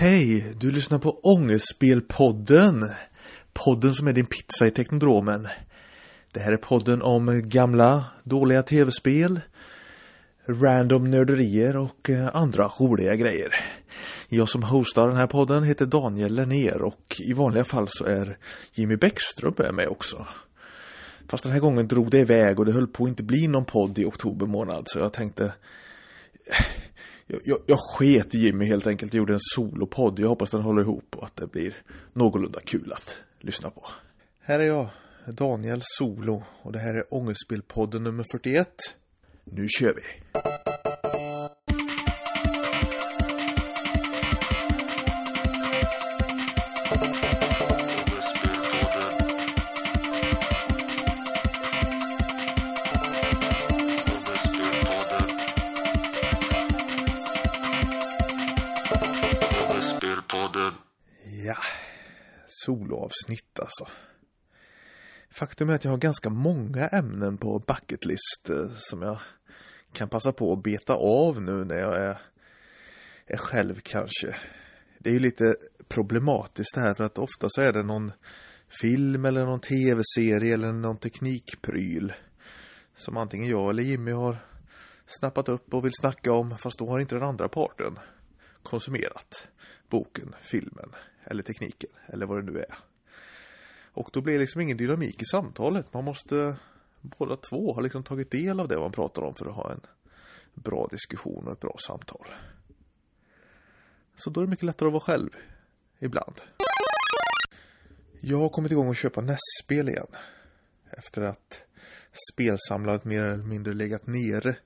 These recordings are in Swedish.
Hej! Du lyssnar på Ångestspelpodden. Podden som är din pizza i Teknodromen. Det här är podden om gamla, dåliga tv-spel, random nörderier och eh, andra roliga grejer. Jag som hostar den här podden heter Daniel Lenner och i vanliga fall så är Jimmy Bäckström med också. Fast den här gången drog det iväg och det höll på att inte bli någon podd i oktober månad så jag tänkte eh, jag, jag, jag sket Jimmy helt enkelt, gjorde en solopodd. Jag hoppas den håller ihop och att det blir någorlunda kul att lyssna på. Här är jag, Daniel Solo och det här är Ångestspelpodden nummer 41. Nu kör vi! Soloavsnitt alltså. Faktum är att jag har ganska många ämnen på bucketlist eh, som jag kan passa på att beta av nu när jag är, är själv kanske. Det är ju lite problematiskt det här för att ofta så är det någon film eller någon tv-serie eller någon teknikpryl som antingen jag eller Jimmy har snappat upp och vill snacka om fast då har inte den andra parten konsumerat boken, filmen eller tekniken eller vad det nu är. Och då blir det liksom ingen dynamik i samtalet. Man måste båda två ha liksom tagit del av det man pratar om för att ha en bra diskussion och ett bra samtal. Så då är det mycket lättare att vara själv. Ibland. Jag har kommit igång och köpa NES-spel igen. Efter att spelsamlandet mer eller mindre legat nere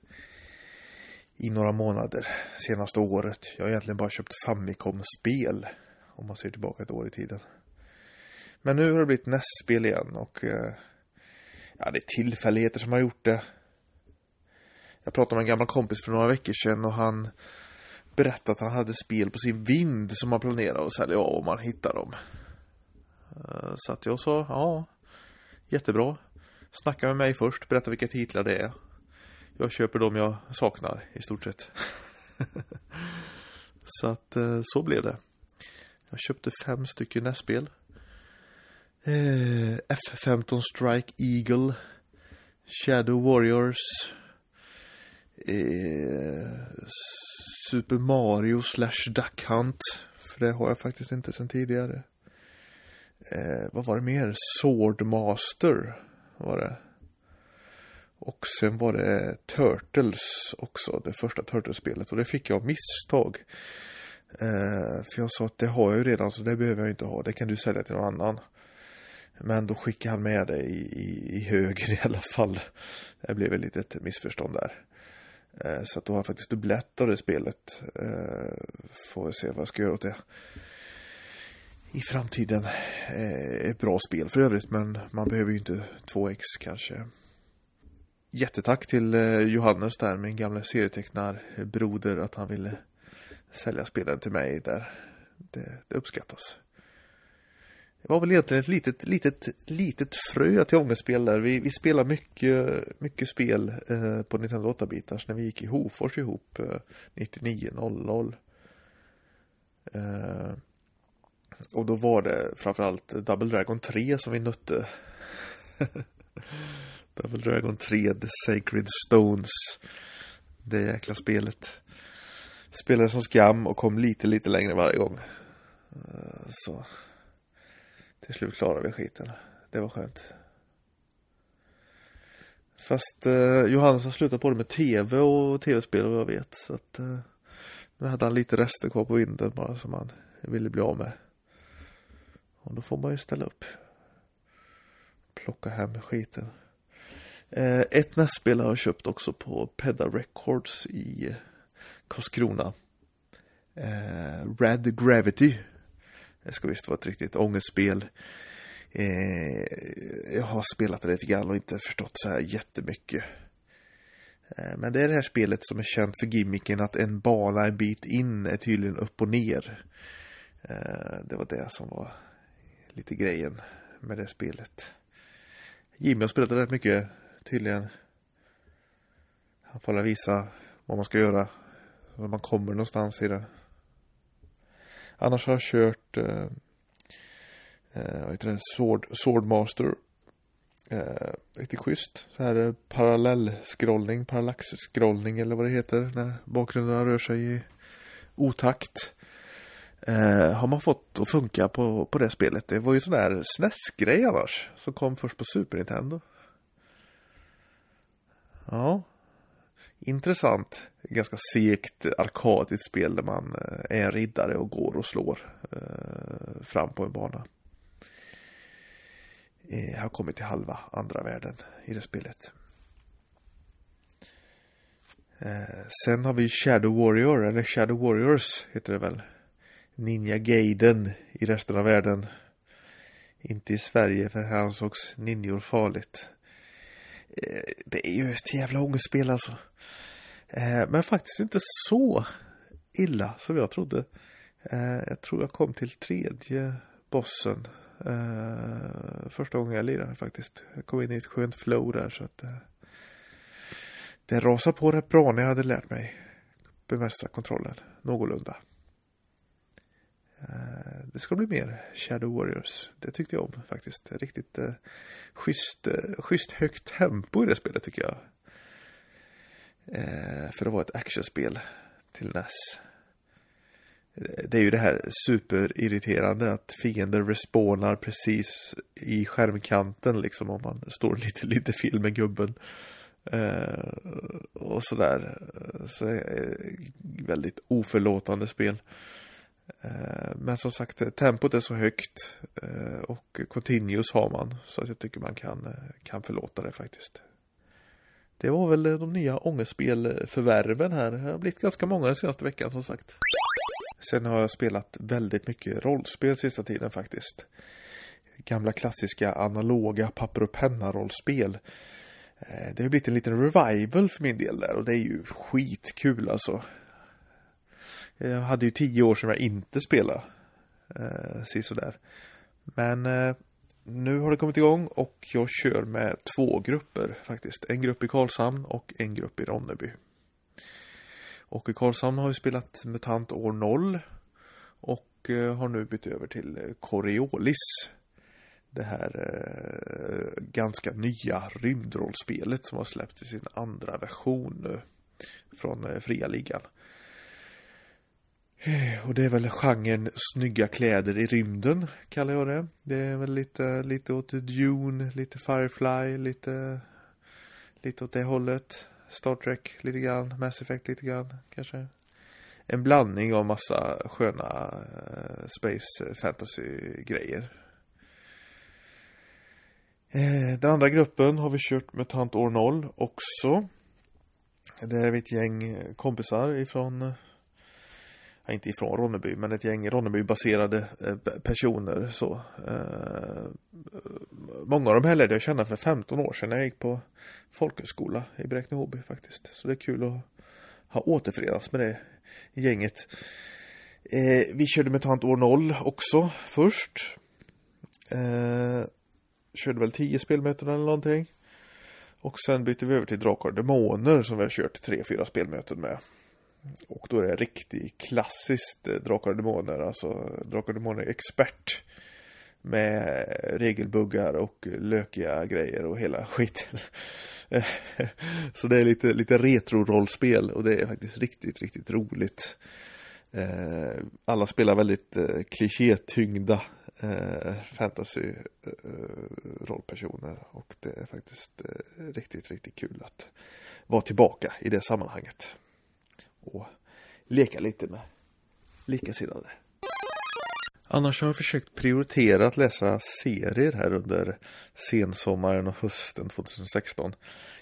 i några månader senaste året. Jag har egentligen bara köpt Famicom-spel om man ser tillbaka ett år i tiden. Men nu har det blivit NES-spel igen och eh, ja, det är tillfälligheter som har gjort det. Jag pratade med en gammal kompis för några veckor sedan och han berättade att han hade spel på sin vind som han planerade att sälja av om han hittar dem. Eh, så att jag sa, ja, jättebra. Snacka med mig först, berätta vilka titlar det är. Jag köper dem jag saknar i stort sett. så att eh, så blev det. Jag köpte fem stycken NES-spel. Eh, F15 Strike Eagle. Shadow Warriors. Eh, Super Mario slash Duck Hunt. För det har jag faktiskt inte sedan tidigare. Eh, vad var det mer? Swordmaster var det. Och sen var det Turtles också, det första Turtles-spelet. Och det fick jag av misstag. Eh, för jag sa att det har jag ju redan så det behöver jag inte ha. Det kan du sälja till någon annan. Men då skickade han med det i, i, i höger i alla fall. Det blev ett litet missförstånd där. Eh, så att då har jag faktiskt dubblett av det spelet. Eh, får vi se vad jag ska göra åt det. I framtiden. Eh, ett bra spel för övrigt men man behöver ju inte 2x kanske. Jättetack till eh, Johannes där, min gamla serietecknarbroder, att han ville sälja spelen till mig där. Det, det uppskattas. Det var väl egentligen ett litet, litet, litet frö till ångestspel där. Vi, vi spelade mycket, mycket spel eh, på Nintendo 8-bitars när vi gick i Hofors ihop eh, 99.00. Eh, och då var det framförallt Double Dragon 3 som vi nötte. Double Dragon 3 The Sacred Stones. Det jäkla spelet. Spelade som skam och kom lite, lite längre varje gång. Eh, så. Till slut klarade vi skiten. Det var skönt. Fast eh, Johannes har slutat både med tv och tv-spel vad jag vet. Så att eh, nu hade han lite rester kvar på vinden bara som han ville bli av med. Och då får man ju ställa upp. Plocka hem skiten. Eh, ett NES-spel har jag köpt också på pedda Records i Karlskrona. Eh, Red Gravity. Det ska visst vara ett riktigt ångestspel. Eh, jag har spelat det lite grann och inte förstått så här jättemycket. Eh, men det är det här spelet som är känt för gimmicken att en bana en bit in är tydligen upp och ner. Eh, det var det som var lite grejen med det spelet. Jimmy har spelat det rätt mycket tydligen. Han får visa vad man ska göra. Var man kommer någonstans i det. Annars har jag kört eh, eh, vad heter det? Sword, Swordmaster. Eh, riktigt schysst. Så här eh, parallellskrollning, parallaxskrollning eller vad det heter när bakgrunderna rör sig i otakt. Eh, har man fått att funka på, på det spelet. Det var ju sån där SNES-grej annars. Som kom först på Super Nintendo. Ja. Intressant. Ganska segt arkadiskt spel där man eh, är en riddare och går och slår eh, fram på en bana. Jag har kommit till halva andra världen i det spelet. Eh, sen har vi Shadow Warrior, eller Shadow Warriors heter det väl. Ninja Gaiden i resten av världen. Inte i Sverige för här ansågs ninjor farligt. Eh, det är ju ett jävla ångestspel alltså. Eh, men faktiskt inte så illa som jag trodde. Eh, jag tror jag kom till tredje bossen. Första gången jag lirade faktiskt. Jag kom in i ett skönt flow där så att det rasade på rätt bra när jag hade lärt mig bemästra kontrollen någorlunda. Eh, det ska bli mer Shadow Warriors. Det tyckte jag om faktiskt. Riktigt eh, schysst, eh, schysst högt tempo i det spelet tycker jag. Eh, för att vara ett actionspel till NES. Eh, det är ju det här superirriterande att fiender respawnar precis i skärmkanten liksom om man står lite, lite fel med gubben. Eh, och sådär. Så det är väldigt oförlåtande spel. Eh, men som sagt, tempot är så högt eh, och continuous har man. Så att jag tycker man kan, eh, kan förlåta det faktiskt. Det var väl de nya ångestspelförvärven här. Det har blivit ganska många den senaste veckan som sagt. Sen har jag spelat väldigt mycket rollspel sista tiden faktiskt. Gamla klassiska analoga papper och penna rollspel. Det har blivit en liten revival för min del där och det är ju skitkul alltså. Jag hade ju tio år som jag inte spelade. Eh, sådär. Men eh, nu har det kommit igång och jag kör med två grupper faktiskt. En grupp i Karlshamn och en grupp i Ronneby. Och i Karlshamn har jag spelat MUTANT år 0. Och eh, har nu bytt över till eh, Coriolis. Det här eh, ganska nya rymdrollspelet som har släppts i sin andra version nu. Från eh, fria ligan. Eh, och det är väl genren snygga kläder i rymden, kallar jag det. Det är väl lite, lite åt Dune, lite Firefly, lite, lite åt det hållet. Star Trek lite grann, Mass Effect lite grann kanske. En blandning av massa sköna eh, space eh, fantasy grejer. Eh, den andra gruppen har vi kört MUTANT år 0 också. Det är ett gäng kompisar ifrån ja, inte ifrån Ronneby, men ett gäng Ronneby-baserade eh, personer så. Eh, många av dem här lärde jag känna för 15 år sedan när jag gick på folkhögskola i Bräkne-Hoby faktiskt. Så det är kul att ha återförenats med det gänget. Eh, vi körde med Tant år 0 också först. Eh, körde väl 10 spelmöten eller någonting. Och sen bytte vi över till Drakar och Demoner som vi har kört 3-4 spelmöten med. Och då är det riktigt klassiskt eh, Drakar och Demoner, alltså Drakar och Demoner expert. Med regelbuggar och lökiga grejer och hela skiten. Så det är lite, lite retro-rollspel och det är faktiskt riktigt, riktigt roligt. Eh, alla spelar väldigt eh, klichétyngda fantasy-rollpersoner och det är faktiskt riktigt, riktigt kul att vara tillbaka i det sammanhanget och leka lite med likasinnade. Annars har jag försökt prioritera att läsa serier här under sensommaren och hösten 2016.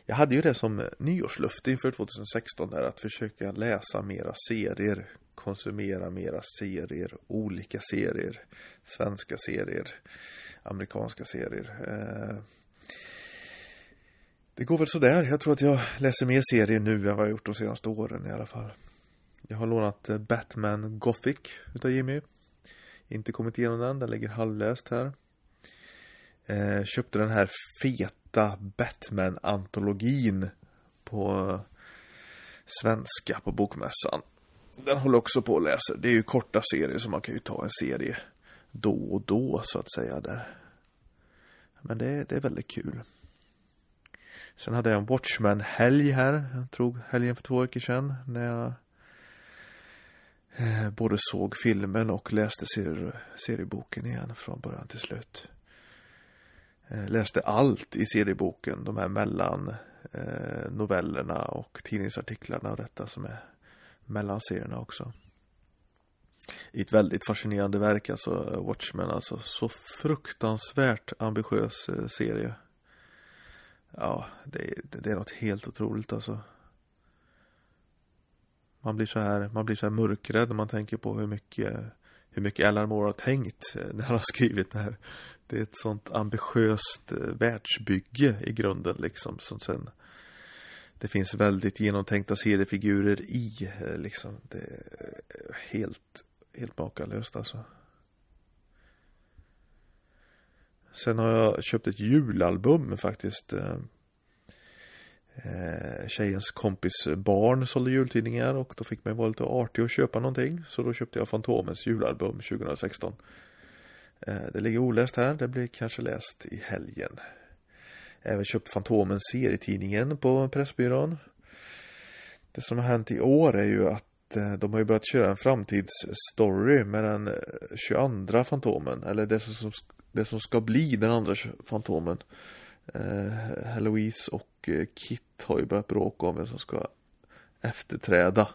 Jag hade ju det som nyårslöfte inför 2016 där att försöka läsa mera serier, konsumera mera serier, olika serier, svenska serier, amerikanska serier. Eh, det går väl sådär. Jag tror att jag läser mer serier nu än vad jag gjort de senaste åren i alla fall. Jag har lånat eh, Batman Gothic utav Jimmy. Inte kommit igenom den, den ligger halvläst här. Eh, köpte den här feta Batman-antologin på eh, svenska på bokmässan. den håller också på att läsa. Det är ju korta serier så man kan ju ta en serie då och då så att säga där. Men det, det är väldigt kul. Sen hade jag en Watchmen-helg här. Jag tror helgen för två veckor sedan. När jag eh, både såg filmen och läste seri serieboken igen från början till slut. Eh, läste allt i serieboken. De här mellan eh, novellerna och tidningsartiklarna och detta som är mellan serierna också. I ett väldigt fascinerande verk alltså Watchmen alltså. Så fruktansvärt ambitiös serie. Ja, det, det, det är något helt otroligt alltså. Man blir så här, man blir så här mörkrädd när man tänker på hur mycket hur mycket Alan Moore har tänkt när han har skrivit det här. Det är ett sånt ambitiöst eh, världsbygge i grunden liksom som sen det finns väldigt genomtänkta seriefigurer i eh, liksom. Det är eh, helt, helt makalöst alltså. Sen har jag köpt ett julalbum faktiskt. Eh, tjejens kompis barn sålde jultidningar och då fick man vara lite artig och köpa någonting. Så då köpte jag Fantomens julalbum 2016. Eh, det ligger oläst här, det blir kanske läst i helgen. Även köpt Fantomen serietidningen på Pressbyrån. Det som har hänt i år är ju att eh, de har ju börjat köra en framtidsstory med den 22 Fantomen. Eller det som, det som ska bli den andra Fantomen. Eh, Heloise och eh, Kit har ju börjat bråka om vem som ska efterträda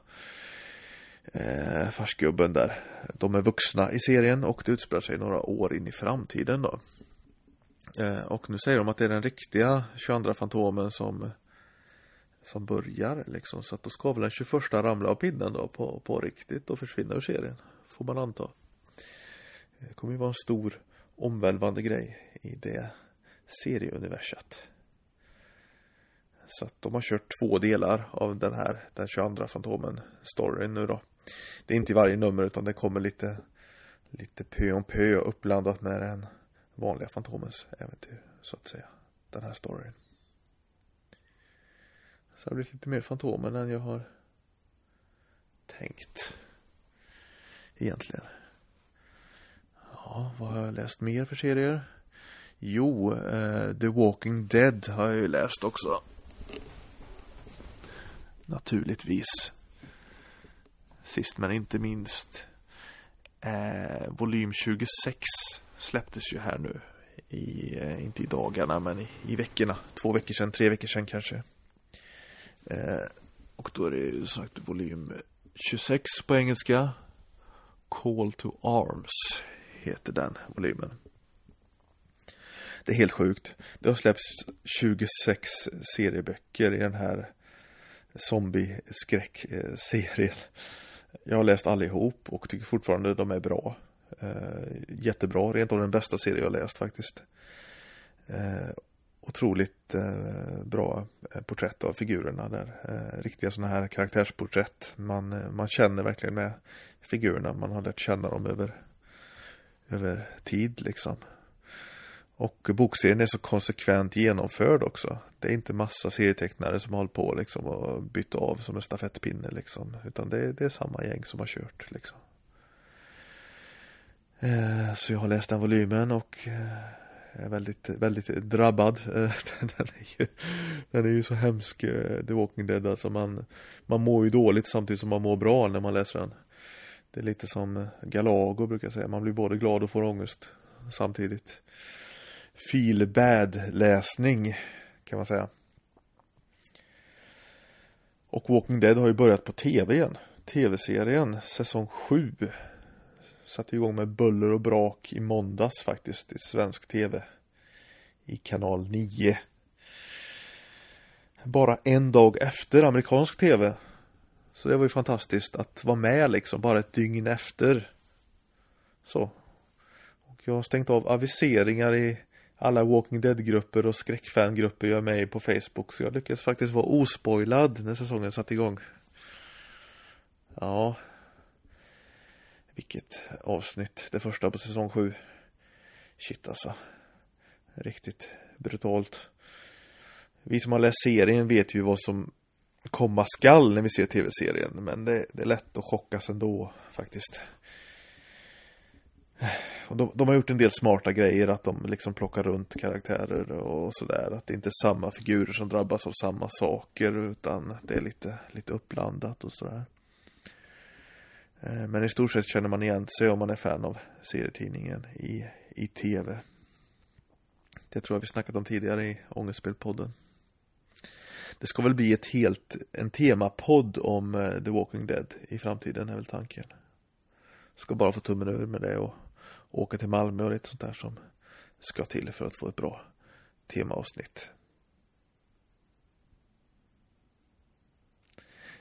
eh, farsgubben där. De är vuxna i serien och det utspelar sig några år in i framtiden då. Eh, och nu säger de att det är den riktiga 22 Fantomen som som börjar liksom. Så att då ska väl den 21 ramla av pinnen då på, på riktigt och försvinna ur serien. Får man anta. Det kommer ju vara en stor omvälvande grej i det serieuniverset. Så att de har kört två delar av den här, den 22 Fantomen storyn nu då. Det är inte i varje nummer utan det kommer lite, lite pö om pö uppblandat med den vanliga Fantomens äventyr, så att säga. Den här storyn. Så det har blivit lite mer Fantomen än jag har tänkt. Egentligen. Ja, vad har jag läst mer för serier? Jo, uh, The Walking Dead har jag ju läst också. Naturligtvis. Sist men inte minst. Eh, volym 26 släpptes ju här nu. I, eh, inte i dagarna men i, i veckorna. Två veckor sedan, tre veckor sedan kanske. Eh, och då är det ju sagt volym 26 på engelska. Call to Arms heter den volymen. Det är helt sjukt. Det har släppts 26 serieböcker i den här zombie-skräckserien. Jag har läst allihop och tycker fortfarande de är bra. Eh, jättebra, rent av den bästa serie jag läst faktiskt. Eh, otroligt eh, bra porträtt av figurerna där. riktiga sådana här karaktärsporträtt. Man, man känner verkligen med figurerna. Man har lärt känna dem över, över tid liksom. Och bokserien är så konsekvent genomförd också. Det är inte massa serietecknare som har hållit på liksom och bytt av som en stafettpinne liksom. Utan det, det är samma gäng som har kört liksom. Eh, så jag har läst den volymen och eh, är väldigt, väldigt drabbad. Eh, den, är ju, den är ju så hemsk, eh, The Walking Dead. Alltså man, man mår ju dåligt samtidigt som man mår bra när man läser den. Det är lite som Galago brukar säga. Man blir både glad och får ångest samtidigt feel bad läsning kan man säga. Och Walking Dead har ju börjat på tv igen. Tv-serien, säsong 7. Satte igång med buller och brak i måndags faktiskt i svensk tv. I kanal 9. Bara en dag efter amerikansk tv. Så det var ju fantastiskt att vara med liksom bara ett dygn efter. Så. Och jag har stängt av aviseringar i alla Walking Dead-grupper och skräckfangrupper jag är med i på Facebook. Så jag lyckades faktiskt vara ospoilad när säsongen satte igång. Ja. Vilket avsnitt. Det första på säsong 7. Shit alltså. Riktigt brutalt. Vi som har läst serien vet ju vad som komma skall när vi ser tv-serien. Men det, det, är lätt att chockas ändå faktiskt. Och de, de, har gjort en del smarta grejer att de liksom plockar runt karaktärer och sådär. Att det inte är samma figurer som drabbas av samma saker utan det är lite, lite uppblandat och sådär. Eh, men i stort sett känner man igen sig om man är fan av serietidningen i, i tv. Det tror jag vi snackat om tidigare i Ångestspelpodden. Det ska väl bli ett helt, en temapodd om eh, The Walking Dead i framtiden är väl tanken. Ska bara få tummen ur med det och åka till Malmö och lite sånt där som ska till för att få ett bra temaavsnitt.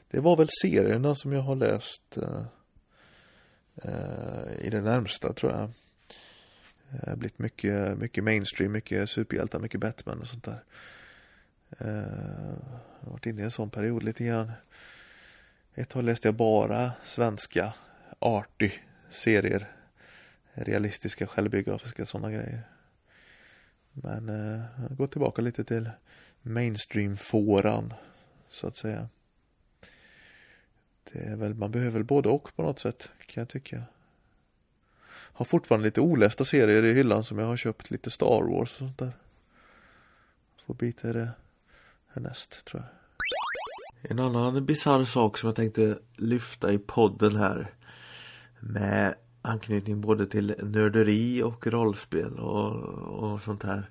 Det var väl serierna som jag har läst eh, eh, i det närmsta tror jag. Det har blivit mycket, mycket mainstream, mycket superhjältar, mycket Batman och sånt där. Jag har varit inne i en sån period lite grann. Ett tag läste jag bara svenska arty serier. Realistiska, självbiografiska sådana grejer. Men eh, jag går tillbaka lite till mainstream-fåran så att säga. Det är väl, man behöver väl både och på något sätt kan jag tycka. Har fortfarande lite olästa serier i hyllan som jag har köpt lite Star Wars och sånt där. Får bita i det härnäst tror jag. En annan bisarr sak som jag tänkte lyfta i podden här med anknytning både till nörderi och rollspel och, och sånt här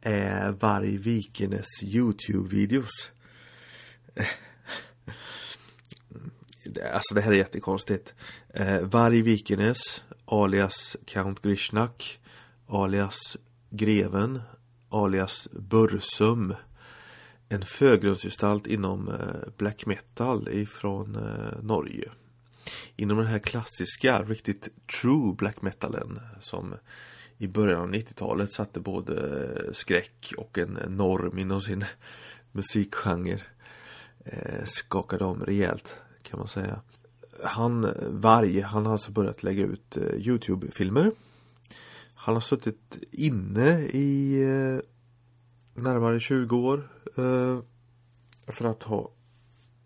är Varg Vikenes Youtube-videos. Alltså det här är jättekonstigt. Eh, Varg Vikenes alias Count Grishnak alias Greven alias Bursum en förgrundsgestalt inom eh, black metal ifrån eh, Norge. Inom den här klassiska, riktigt true black metalen som i början av 90-talet satte både eh, skräck och en norm inom sin musikgenre. Skakade om rejält kan man säga. Han, Varg, han har alltså börjat lägga ut Youtube-filmer. Han har suttit inne i närmare 20 år Eh, för att ha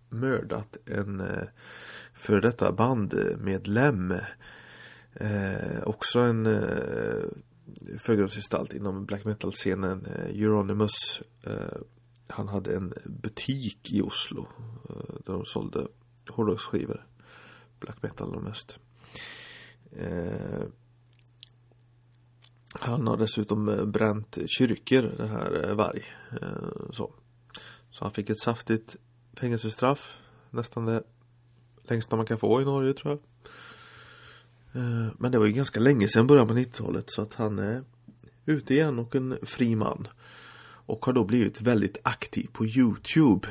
mördat en eh, för detta bandmedlem. Eh, också en eh, förgrundsgestalt inom black metal-scenen, eh, Euronymous. Eh, han hade en butik i Oslo eh, där de sålde hårdrocksskivor. Black metal mest. Eh, han har dessutom eh, bränt kyrkor, den här eh, Varg. Eh, så. så han fick ett saftigt fängelsestraff. Nästan det längsta man kan få i Norge tror jag. Men det var ju ganska länge sedan början på 90-talet så att han är ute igen och en fri man. Och har då blivit väldigt aktiv på Youtube.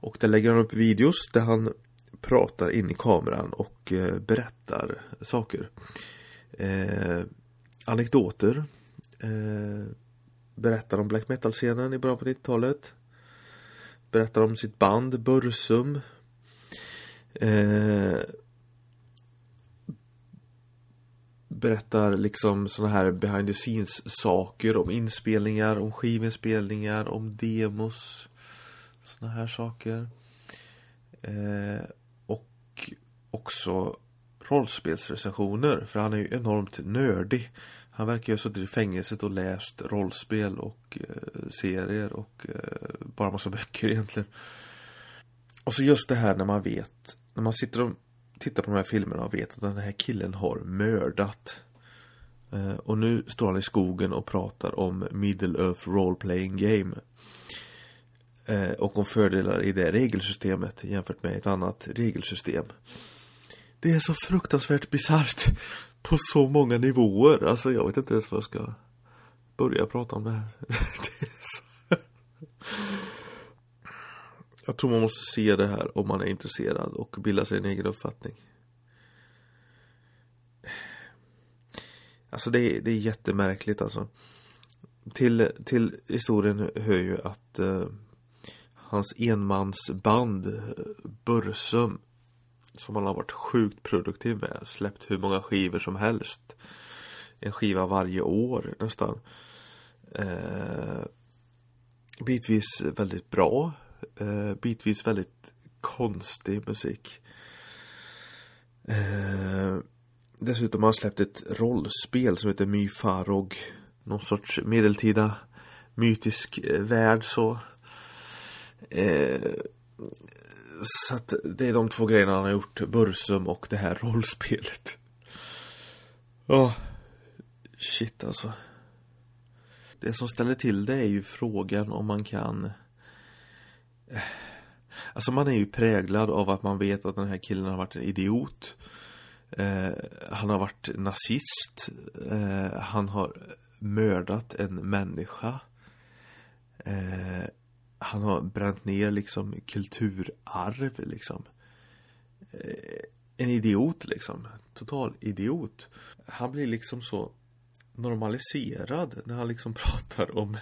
Och där lägger han upp videos där han pratar in i kameran och berättar saker anekdoter. Eh, berättar om black metal-scenen i början på 90-talet. Berättar om sitt band Bursum. Eh, berättar liksom sådana här behind the scenes saker om inspelningar, om skivinspelningar, om demos. Sådana här saker. Eh, och också rollspelsrecensioner för han är ju enormt nördig. Han verkar ju ha suttit i fängelset och läst rollspel och eh, serier och eh, bara massa böcker egentligen. Och så just det här när man vet, när man sitter och tittar på de här filmerna och vet att den här killen har mördat. Eh, och nu står han i skogen och pratar om Middle Earth Role Playing Game. Eh, och om fördelar i det regelsystemet jämfört med ett annat regelsystem. Det är så fruktansvärt bisarrt på så många nivåer. Alltså jag vet inte ens vad jag ska börja prata om det här. det så... Jag tror man måste se det här om man är intresserad och bilda sig en egen uppfattning. Alltså det är, det är jättemärkligt alltså. Till, till historien hör ju att eh, hans enmansband uh, Bursum som han har varit sjukt produktiv med. Släppt hur många skivor som helst. En skiva varje år nästan. Eh, bitvis väldigt bra Eh, bitvis väldigt konstig musik. Eh, dessutom har han släppt ett rollspel som heter My Farog. Någon sorts medeltida mytisk eh, värld så. Eh, så att det är de två grejerna han har gjort. Bursum och det här rollspelet. Ja. Oh, shit alltså. Det som ställer till det är ju frågan om man kan eh, Alltså man är ju präglad av att man vet att den här killen har varit en idiot eh, Han har varit nazist eh, Han har mördat en människa eh, han har bränt ner liksom kulturarv liksom eh, En idiot liksom Total idiot Han blir liksom så normaliserad när han liksom pratar om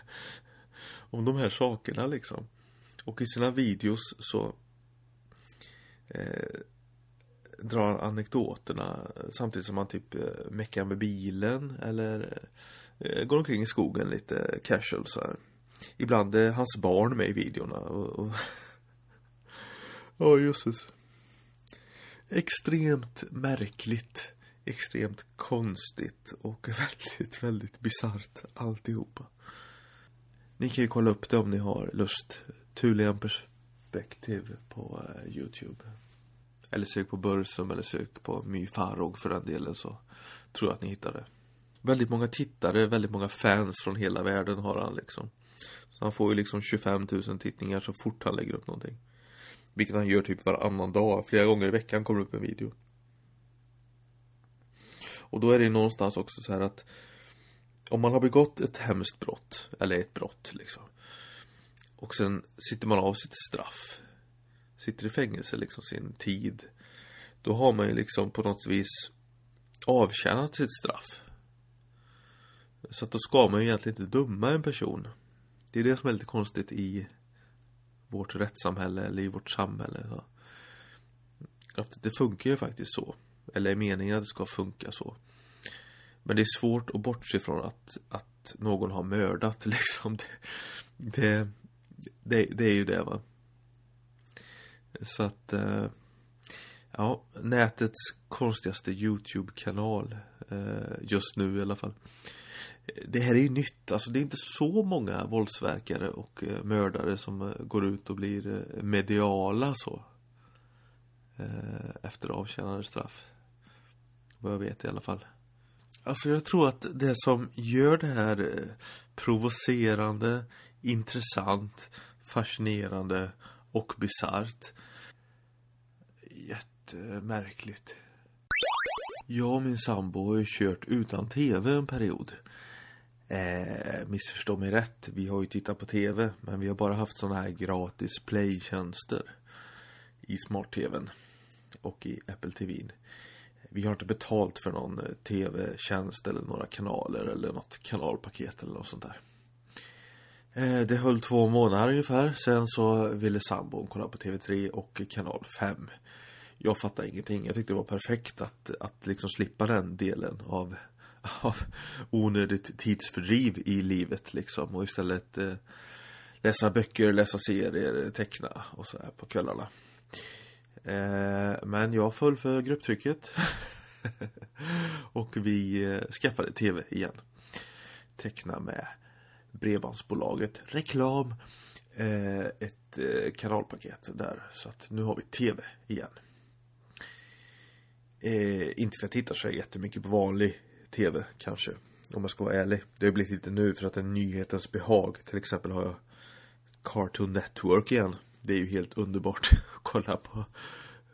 om de här sakerna liksom. Och i sina videos så eh, drar han anekdoterna samtidigt som han typ eh, meckar med bilen eller eh, går omkring i skogen lite casual så här. Ibland är hans barn med i videorna och, och Ja, oh, jösses. Extremt märkligt extremt konstigt och väldigt, väldigt bisarrt alltihopa. Ni kan ju kolla upp det om ni har lust. Tulian perspektiv på eh, Youtube. Eller sök på Bursum eller sök på My Farog för den delen så tror jag att ni hittar det. Väldigt många tittare, väldigt många fans från hela världen har han liksom. Så han får ju liksom 25 000 tittningar så fort han lägger upp någonting. Vilket han gör typ varannan dag, flera gånger i veckan kommer upp en video. Och då är det någonstans också så här att om man har begått ett hemskt brott, eller ett brott liksom. Och sen sitter man av sitt straff. Sitter i fängelse liksom sin tid. Då har man ju liksom på något vis avtjänat sitt straff. Så att då ska man ju egentligen inte döma en person. Det är det som är lite konstigt i vårt rättssamhälle eller i vårt samhälle. Så. Att det funkar ju faktiskt så. Eller är meningen att det ska funka så. Men det är svårt att bortse från att, att någon har mördat liksom. Det, det, det, det är ju det va. Så att eh, Ja, nätets konstigaste Youtube-kanal eh, Just nu i alla fall. Det här är ju nytt, alltså det är inte så många våldsverkare och eh, mördare som eh, går ut och blir eh, mediala så eh, Efter avtjänade straff. Vad jag vet i alla fall. Alltså jag tror att det som gör det här eh, provocerande, intressant, fascinerande och bisarrt Eh, märkligt. Jag och min sambo har ju kört utan tv en period. Eh, missförstå mig rätt, vi har ju tittat på tv men vi har bara haft sådana här gratis playtjänster i smart-tvn och i Apple TVn. Vi har inte betalt för någon eh, tv-tjänst eller några kanaler eller något kanalpaket eller något sånt där. Eh, det höll två månader ungefär. Sen så ville sambon kolla på TV3 och kanal 5. Jag fattade ingenting. Jag tyckte det var perfekt att, att liksom slippa den delen av, av onödigt tidsfördriv i livet liksom. Och istället eh, läsa böcker, läsa serier, teckna och så här på kvällarna. Eh, men jag föll för grupptrycket. och vi eh, skaffade tv igen. Teckna med Bredbandsbolaget. Reklam. Eh, ett eh, kanalpaket där. Så att nu har vi tv igen. Eh, inte för att jag tittar så jättemycket på vanlig tv kanske. Om jag ska vara ärlig. Det har blivit lite nu för att det är nyhetens behag. Till exempel har jag Cartoon Network igen. Det är ju helt underbart att kolla på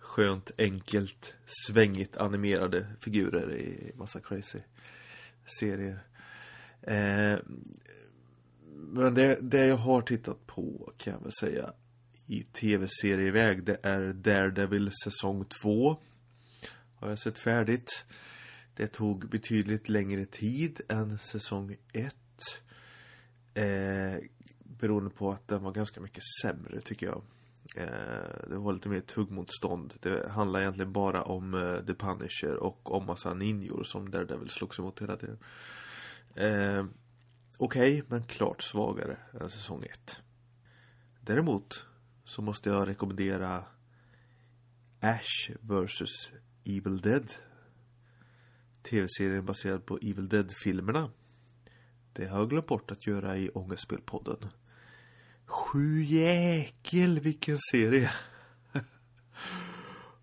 skönt, enkelt, svängigt animerade figurer i massa crazy serier. Eh, men det, det jag har tittat på kan jag väl säga i tv-serieväg det är Daredevil säsong 2. Har jag sett färdigt. Det tog betydligt längre tid än säsong 1. Eh, beroende på att den var ganska mycket sämre tycker jag. Eh, det var lite mer tuggmotstånd. Det handlar egentligen bara om eh, The Punisher och om massa ninjor som Daredevil slogs emot hela tiden. Eh, Okej, okay, men klart svagare än säsong 1. Däremot så måste jag rekommendera Ash vs Evil Dead. Tv-serien baserad på Evil Dead-filmerna. Det har jag glömt bort att göra i Ångestspelpodden. Sju jäkel vilken serie!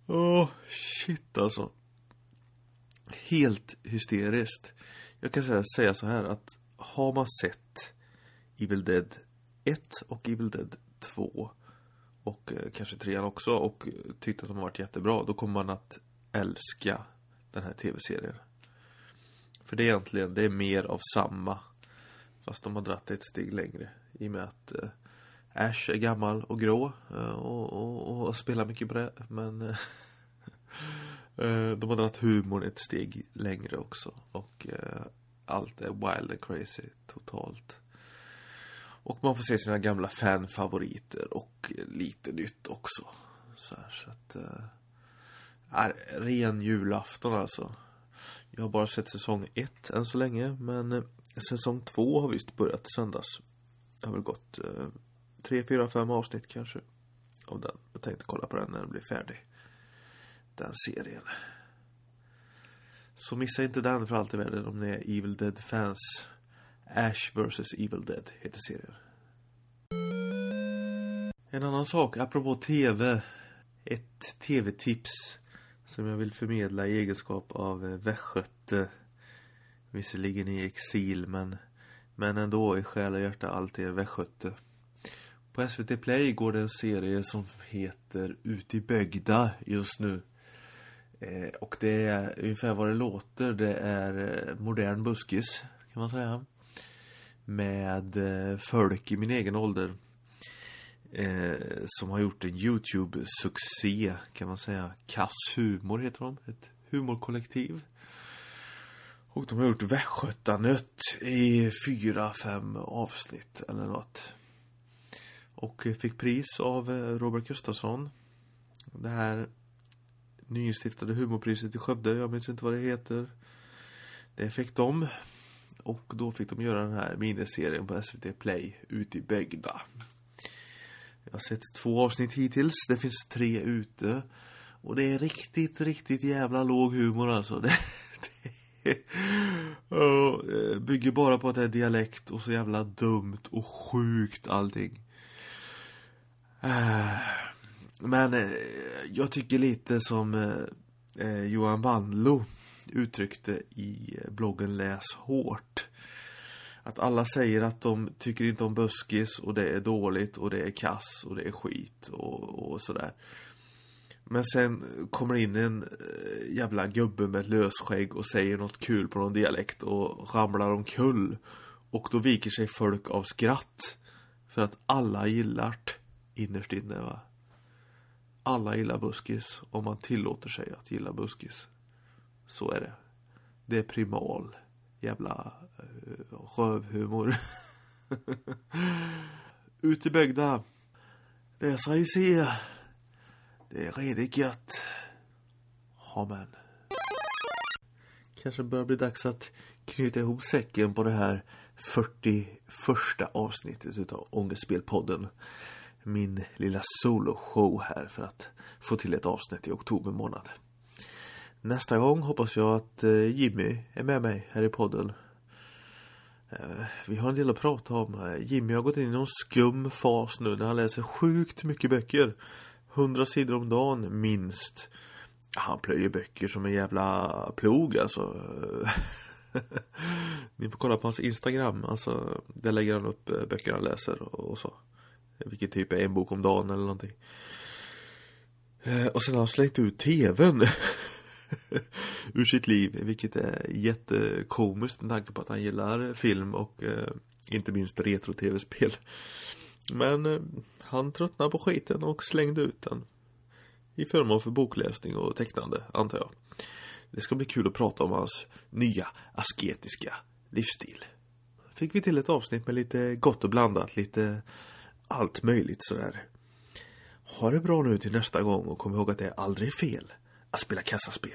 Åh, oh, shit alltså. Helt hysteriskt. Jag kan säga, säga så här att har man sett Evil Dead 1 och Evil Dead 2 och eh, kanske 3 också och eh, tyckt att de har varit jättebra, då kommer man att älska den här tv-serien. För det är egentligen, det är mer av samma. Fast de har dratt ett steg längre. I och med att eh, Ash är gammal och grå eh, och, och, och, spelar mycket bra. Men eh, de har dratt humorn ett steg längre också. Och eh, allt är wild and crazy totalt. Och man får se sina gamla fanfavoriter och lite nytt också. Så, här, så att... Eh, är ren julafton alltså. Jag har bara sett säsong 1 än så länge. Men eh, säsong 2 har visst börjat i söndags. Det har väl gått eh, tre, fyra, fem avsnitt kanske. Av den. Jag tänkte kolla på den när den blir färdig. Den serien. Så missa inte den för allt i världen om ni är Evil Dead-fans. Ash vs Evil Dead heter serien. En annan sak, apropå TV. Ett TV-tips som jag vill förmedla i egenskap av eh, västgöte. Visserligen i exil men, men ändå i själ och hjärta alltid västgöte. På SVT Play går det en serie som heter Ut i bygda just nu. Eh, och det är ungefär vad det låter. Det är eh, modern buskis kan man säga. Med eh, folk i min egen ålder. Eh, som har gjort en Youtube-succé kan man säga. Kass Humor heter de. Ett humorkollektiv. Och de har gjort Västgötanött i fyra, fem avsnitt eller något. Och fick pris av eh, Robert Gustafsson. Det här nyinstiftade humorpriset i Skövde. Jag minns inte vad det heter. Det fick de. Och då fick de göra den här miniserien på SVT Play, Ut i Bägda. Jag har sett två avsnitt hittills. Det finns tre ute. Och det är riktigt, riktigt jävla låg humor alltså. Det, det bygger bara på att det är dialekt och så jävla dumt och sjukt allting. Eh, men eh, jag tycker lite som eh, Johan Wandlo uttryckte i bloggen Läs hårt. Att alla säger att de tycker inte om buskis och det är dåligt och det är kass och det är skit och, och sådär. Men sen kommer in en eh, jävla gubbe med ett lösskägg och säger något kul på någon dialekt och ramlar omkull. Och då viker sig folk av skratt. För att alla gillar det innerst inne va alla gillar buskis om man tillåter sig att gilla buskis. Så är det. Det är primal. Jävla uh, rövhumor. Ut i bygda. Det ska jag se. Det är redigt gött. Amen. Kanske börjar bli dags att knyta ihop säcken på det här 41 avsnittet utav Ångestspelpodden min lilla soloshow här för att få till ett avsnitt i oktober månad. Nästa gång hoppas jag att eh, Jimmy är med mig här i podden. Eh, vi har en del att prata om. Eh, Jimmy har gått in i någon skum fas nu när han läser sjukt mycket böcker. Hundra sidor om dagen minst. Han plöjer böcker som en jävla plog alltså. Ni får kolla på hans Instagram. Alltså, där lägger han upp böcker han läser och så. Vilket typ är en bok om dagen eller någonting. Och sen har han slängt ut tvn. ur sitt liv. Vilket är jättekomiskt med tanke på att han gillar film och eh, inte minst retro-tv-spel. Men eh, han tröttnade på skiten och slängde ut den. I förmån för bokläsning och tecknande, antar jag. Det ska bli kul att prata om hans nya asketiska livsstil. Fick vi till ett avsnitt med lite gott och blandat, lite allt möjligt sådär. Ha det bra nu till nästa gång och kom ihåg att det är aldrig fel att spela kassaspel.